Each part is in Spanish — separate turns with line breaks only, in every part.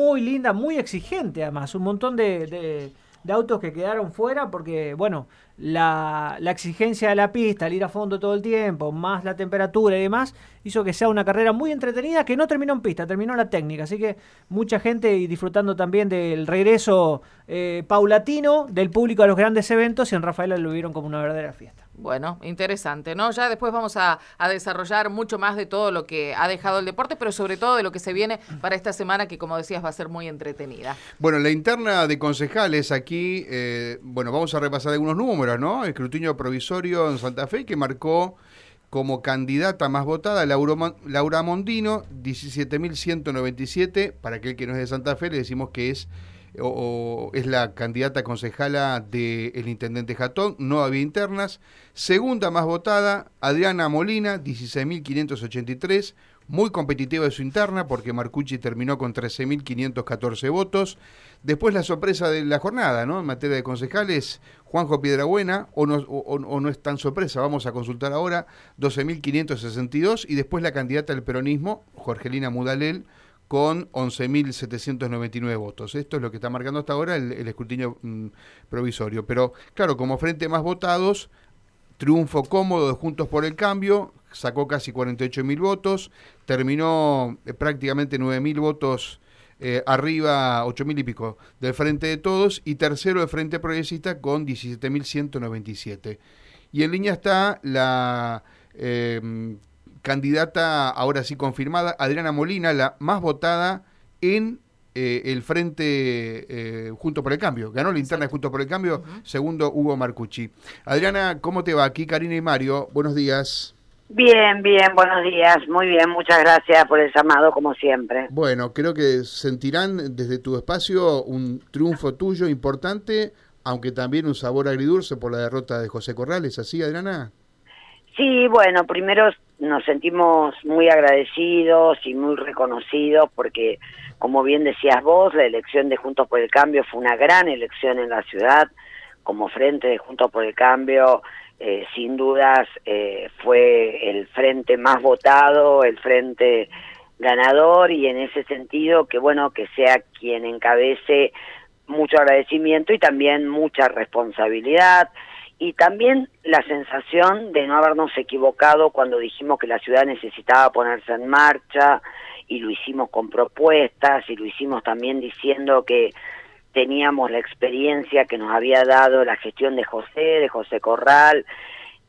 muy linda, muy exigente además, un montón de de autos que quedaron fuera porque, bueno, la, la, exigencia de la pista, el ir a fondo todo el tiempo, más la temperatura y demás, hizo que sea una carrera muy entretenida que no terminó en pista, terminó en la técnica. Así que mucha gente y disfrutando también del regreso eh, paulatino del público a los grandes eventos y en Rafaela lo vieron como una verdadera fiesta.
Bueno, interesante, ¿no? Ya después vamos a, desarrollar mucho más de todo lo que ha dejado el deporte, pero sobre todo de lo que se viene para esta semana, que como decías va a ser muy entretenida.
Bueno, la interna de concejales aquí, eh, bueno, vamos a repasar algunos números, ¿no? Escrutinio provisorio en Santa Fe que marcó como candidata más votada Laura, Laura Mondino, 17.197, para aquel que no es de Santa Fe le decimos que es o, es la candidata concejala del intendente Jatón, no había internas. Segunda más votada, Adriana Molina, 16.583, muy competitiva de su interna porque Marcucci terminó con 13.514 votos. Después la sorpresa de la jornada, ¿no? En materia de concejales, Juanjo Piedrabuena, o no, o no es tan sorpresa, vamos a consultar ahora, 12.562, y después la candidata del peronismo, Jorgelina Mudalel, con 11.799 votos. Esto es lo que está marcando hasta ahora el, escrutinio mm, provisorio. Pero claro, como frente más votados, triunfo cómodo de Juntos por el Cambio, sacó casi 48.000 votos, terminó eh, prácticamente 9.000 votos eh, arriba, 8.000 y pico del Frente de Todos, y tercero de Frente Progresista con 17.197. Y en línea está la eh, candidata ahora sí confirmada, Adriana Molina, la más votada en eh, el Frente eh, Junto por el Cambio. Ganó la interna de Junto por el Cambio, segundo Hugo Marcucci. Adriana, ¿cómo te va? Aquí Karina y Mario, buenos días.
Bien, bien, buenos días, muy bien, muchas gracias por el llamado como siempre.
Bueno, creo que sentirán desde tu espacio un triunfo tuyo importante, aunque también un sabor agridulce por la derrota de José Corrales, ¿así Adriana?
Sí, bueno, primero nos sentimos muy agradecidos y muy reconocidos porque, como bien decías vos, la elección de Juntos por el Cambio fue una gran elección en la ciudad. Como frente de Juntos por el Cambio, eh, sin dudas eh, fue el frente más votado, el frente ganador y en ese sentido que bueno que sea quien encabece mucho agradecimiento y también mucha responsabilidad y también la sensación de no habernos equivocado cuando dijimos que la ciudad necesitaba ponerse en marcha y lo hicimos con propuestas y lo hicimos también diciendo que teníamos la experiencia que nos había dado la gestión de José, de José Corral,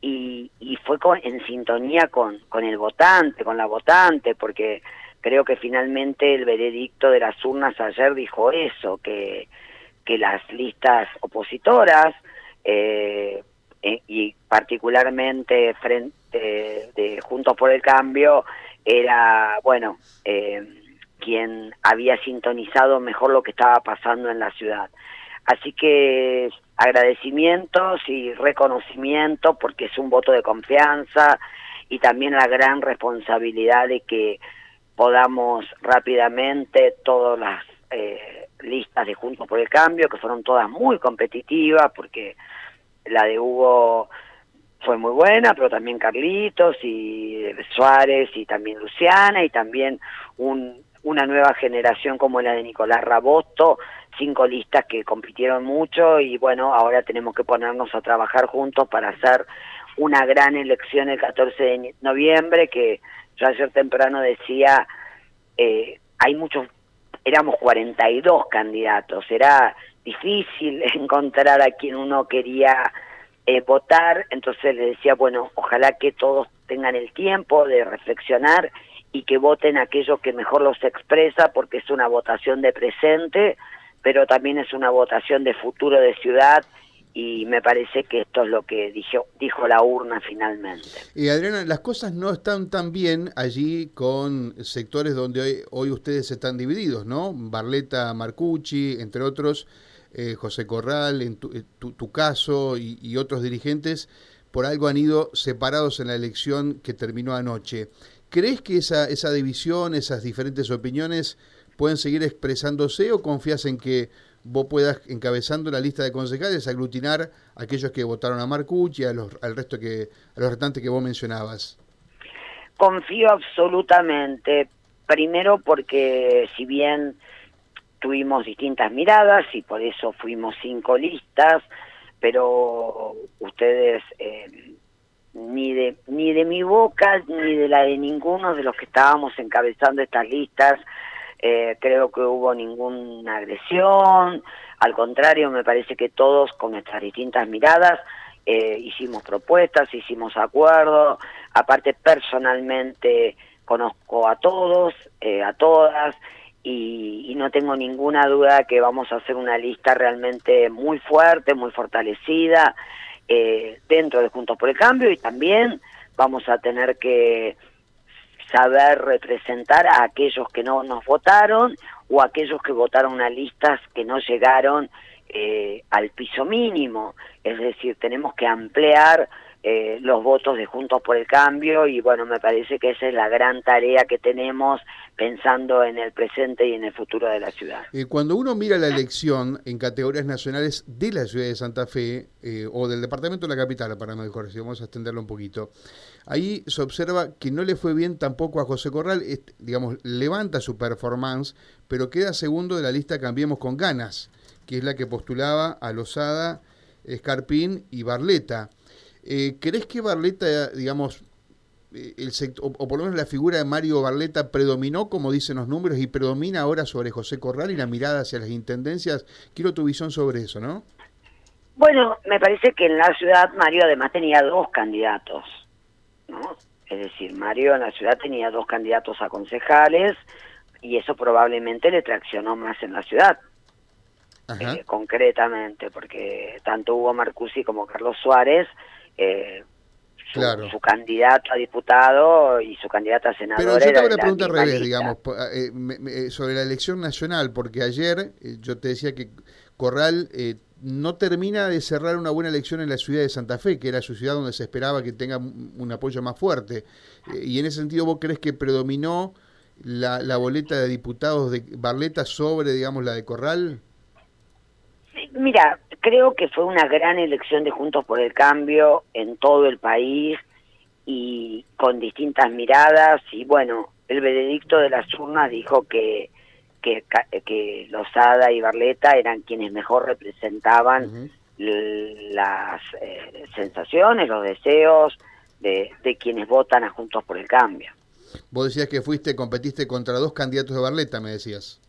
y, y fue en sintonía con, con el votante, con la votante, porque creo que finalmente el veredicto de las urnas ayer dijo eso, que, que las listas opositoras eh, eh, y particularmente frente de Juntos por el Cambio era, bueno, eh, quien había sintonizado mejor lo que estaba pasando en la ciudad. Así que agradecimientos y reconocimiento porque es un voto de confianza y también la gran responsabilidad de que podamos rápidamente todas las eh, listas de Juntos por el Cambio, que fueron todas muy competitivas, porque la de Hugo fue muy buena, pero también Carlitos y Suárez y también Luciana y también un, una nueva generación como la de Nicolás Rabosto, cinco listas que compitieron mucho y bueno, ahora tenemos que ponernos a trabajar juntos para hacer una gran elección el 14 de noviembre, que yo ayer temprano decía, eh, hay muchos éramos 42 candidatos, era difícil encontrar a quien uno quería eh, votar, entonces le decía, bueno, ojalá que todos tengan el tiempo de reflexionar y que voten aquello que mejor los expresa, porque es una votación de presente, pero también es una votación de futuro de ciudad y me parece que esto es lo que dijo, dijo la urna finalmente.
Y Adriana, las cosas no están tan bien allí con sectores donde hoy, hoy ustedes están divididos, ¿no? Barleta Marcucci, entre otros, eh, José Corral, en tu, eh, tu, caso y, y, otros dirigentes, por algo han ido separados en la elección que terminó anoche. ¿Crees que esa, esa división, esas diferentes opiniones pueden seguir expresándose o confías en que vos puedas, encabezando la lista de concejales, aglutinar a aquellos que votaron a Marcucci a los, al resto que, a los restantes que vos mencionabas?
Confío absolutamente. Primero porque si bien tuvimos distintas miradas y por eso fuimos cinco listas, pero ustedes eh, ni de ni de mi boca ni de la de ninguno de los que estábamos encabezando estas listas eh, creo que hubo ninguna agresión, al contrario me parece que todos con nuestras distintas miradas eh, hicimos propuestas, hicimos acuerdos, aparte personalmente conozco a todos, a todas, y, no tengo ninguna duda que vamos a hacer una lista realmente muy fuerte, muy fortalecida eh, dentro de Juntos por el Cambio y también vamos a tener que saber representar a aquellos que no nos votaron o a aquellos que votaron a listas que no llegaron eh, al piso mínimo. Es decir, tenemos que ampliar eh, los votos de Juntos por el Cambio y bueno, me parece que esa es la gran tarea que tenemos pensando en el presente y en el futuro de la ciudad.
Eh, cuando uno mira la elección en categorías nacionales de la ciudad de Santa Fe eh, o del departamento de la capital, para mejor, si vamos a extenderlo un poquito, ahí se observa que no le fue bien tampoco a José Corral, digamos, levanta su performance, pero queda segundo de la lista Cambiemos con Ganas, que es la que postulaba a Lozada, Escarpín y Barleta. Eh, ¿Crees que Barleta, digamos, eh, el sector, o, por lo menos la figura de Mario Barleta predominó, como dicen los números, y predomina ahora sobre José Corral y la mirada hacia las intendencias? Quiero tu visión sobre eso, ¿no?
Bueno, me parece que en la ciudad Mario además tenía dos candidatos, ¿no? Es decir, Mario en la ciudad tenía dos candidatos a concejales y eso probablemente le traccionó más en la ciudad. Eh, concretamente, porque tanto Hugo Marcusi como Carlos Suárez eh, su, candidato a diputado y su candidata a senador.
Pero yo te hago una pregunta al revés, digamos, eh, eh, sobre la elección nacional, porque ayer eh, yo te decía que Corral no termina de cerrar una buena elección en la ciudad de Santa Fe, que era su ciudad donde se esperaba que tenga un apoyo más fuerte. y en ese sentido, ¿vos crees que predominó la, la boleta de diputados de Barleta sobre, digamos, la de Corral?
Mira, creo que fue una gran elección de Juntos por el Cambio en todo el país y con distintas miradas y bueno, el veredicto de las urnas dijo que que, que Lozada y Barleta eran quienes mejor representaban las eh, sensaciones, los deseos de, de quienes votan a Juntos por el Cambio.
Vos decías que fuiste, competiste contra dos candidatos de Barleta, me decías.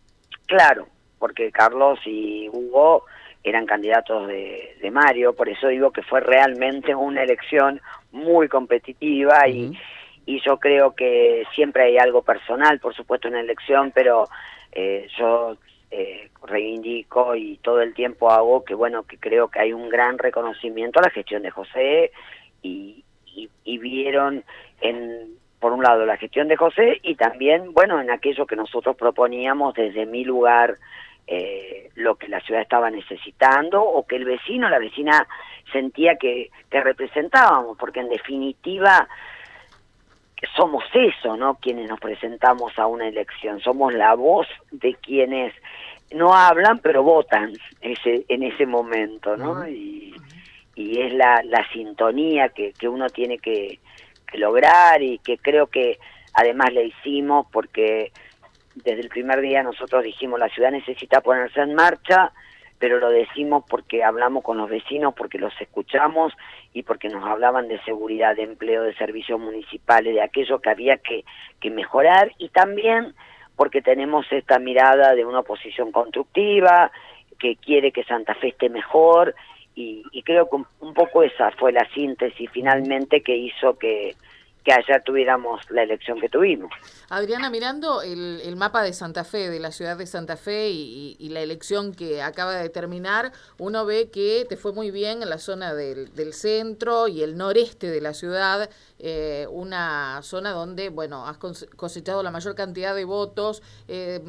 Claro, porque Carlos y Hugo eran candidatos de, de, Mario, por eso digo que fue realmente una elección muy competitiva y, y yo creo que siempre hay algo personal, por supuesto, en la elección, pero eh, yo eh, reivindico y todo el tiempo hago que, bueno, que creo que hay un gran reconocimiento a la gestión de José y, y, y vieron en por un lado la gestión de José y también, bueno, en aquello que nosotros proponíamos desde mi lugar eh, lo que la ciudad estaba necesitando o que el vecino, la vecina sentía que, que representábamos, porque en definitiva somos eso, ¿no? Quienes nos presentamos a una elección, somos la voz de quienes no hablan pero votan ese, en ese momento, ¿no? Y, y es la, la sintonía que, que uno tiene que, que lograr y que creo que además le hicimos porque desde el primer día nosotros dijimos la ciudad necesita ponerse en marcha, pero lo decimos porque hablamos con los vecinos, porque los escuchamos y porque nos hablaban de seguridad, de empleo, de servicios municipales, de aquello que había que, que mejorar y también porque tenemos esta mirada de una oposición constructiva, que quiere que Santa Fe esté mejor y, y creo que un poco esa fue la síntesis finalmente que hizo que, que ayer tuviéramos la elección que tuvimos.
Adriana, mirando el, mapa de Santa Fe, de la ciudad de Santa Fe y, la elección que acaba de terminar, uno ve que te fue muy bien en la zona del, centro y el noreste de la ciudad, eh, una zona donde, bueno, has cosechado la mayor cantidad de votos. Eh,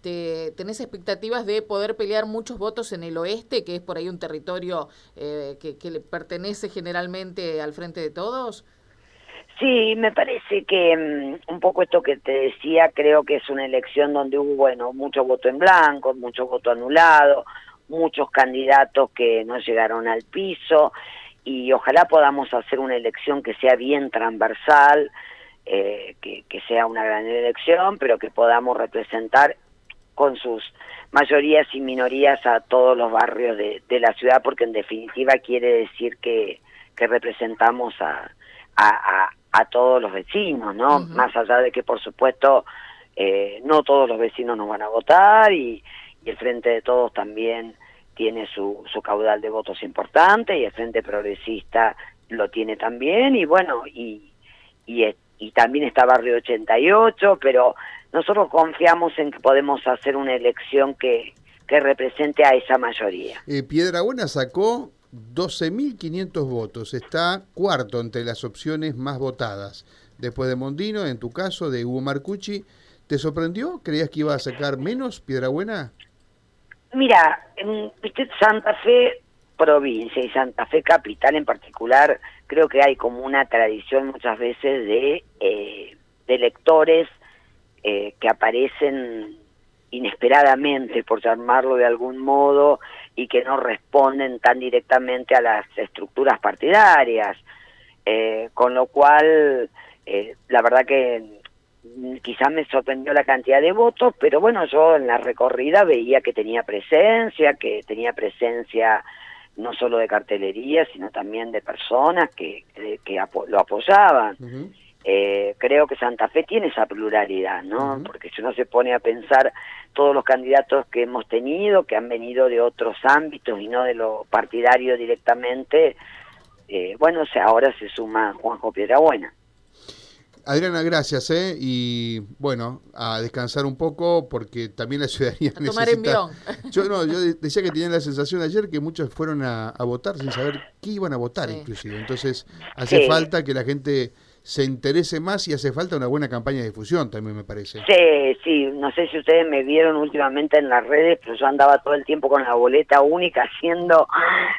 te, ¿Tenés expectativas de poder pelear muchos votos en el oeste, que es por ahí un territorio eh, que le pertenece generalmente al frente de todos?
Sí, me parece que mm, un poco esto que te decía, creo que es una elección donde hubo, bueno, mucho voto en blanco, mucho voto anulado, muchos candidatos que no llegaron al piso y ojalá podamos hacer una elección que sea bien transversal, eh, que, sea una gran elección, pero que podamos representar con sus mayorías y minorías a todos los barrios de, de la ciudad, porque en definitiva quiere decir que, que representamos a, todos los vecinos, ¿no? Más allá de que, por supuesto, eh, no todos los vecinos nos van a votar y, y el Frente de Todos también tiene su, su caudal de votos importante y el Frente Progresista lo tiene también y bueno, y, y, y también está Barrio 88, pero nosotros confiamos en que podemos hacer una elección que, que represente a esa mayoría.
Eh, Piedrabuena sacó 12.500 votos, está cuarto entre las opciones más votadas. Después de Mondino, en tu caso, de Hugo Marcucci, ¿te sorprendió? ¿Creías que iba a sacar menos Piedrabuena?
Mira, en Santa Fe provincia y Santa Fe capital en particular, creo que hay como una tradición muchas veces de, eh, de electores eh, que aparecen inesperadamente, por llamarlo de algún modo, y que no responden tan directamente a las estructuras partidarias. Eh, con lo cual, eh, la verdad que quizás me sorprendió la cantidad de votos, pero bueno, yo en la recorrida veía que tenía presencia, que tenía presencia no solo de cartelería, sino también de personas que, que, lo apoyaban. Eh, creo que Santa Fe tiene esa pluralidad, ¿no? Porque si uno se pone a pensar todos los candidatos que hemos tenido, que han venido de otros ámbitos y no de lo partidario directamente, eh, bueno, o sea, ahora se suma Juanjo Piedrabuena.
Adriana, gracias, ¿eh? Y bueno, a descansar un poco porque también la ciudadanía a tomar
envión.
Yo, no, yo decía que tenía la sensación ayer que muchos fueron a, votar sin saber qué iban a votar, inclusive. Entonces, hace falta que la gente se interese más y hace falta una buena campaña de difusión también me parece.
Sí, sí, no sé si ustedes me vieron últimamente en las redes, pero yo andaba todo el tiempo con la boleta única haciendo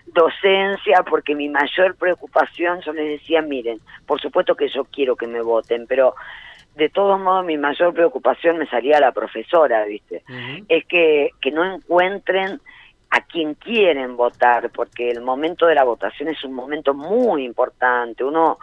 docencia porque mi mayor preocupación, yo les decía, miren, por supuesto que yo quiero que me voten, pero de todos modos mi mayor preocupación me salía la profesora, ¿viste? Es que, que no encuentren a quien quieren votar, porque el momento de la votación es un momento muy importante, uno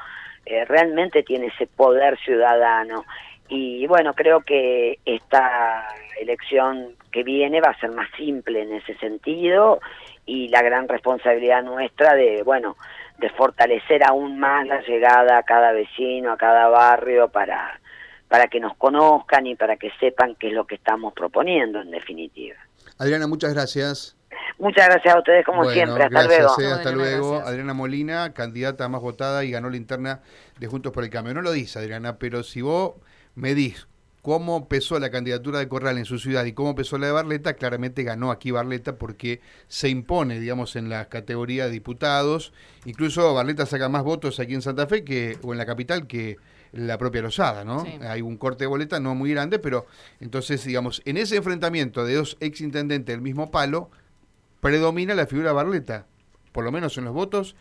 eh, realmente tiene ese poder ciudadano. Y bueno, creo que esta elección que viene va a ser más simple en ese sentido y la gran responsabilidad nuestra de, bueno, de fortalecer aún más la llegada a cada vecino, a cada barrio para, para que nos conozcan y para que sepan qué es lo que estamos proponiendo en definitiva.
Adriana, muchas gracias.
Muchas gracias a ustedes como siempre. Hasta luego.
Eh, hasta luego. Adriana Molina, candidata más votada y ganó la interna de Juntos por el Cambio. No lo dice Adriana, pero si vos me dis cómo pesó la candidatura de Corral en su ciudad y cómo pesó la de Barleta, claramente ganó aquí Barleta porque se impone, digamos, en la categoría de diputados. Incluso Barleta saca más votos aquí en Santa Fe que o en la capital que la propia Lozada, ¿no? Hay un corte de boleta no muy grande, pero entonces, digamos, en ese enfrentamiento de dos exintendentes del mismo palo, predomina la figura Barleta, por lo menos en los votos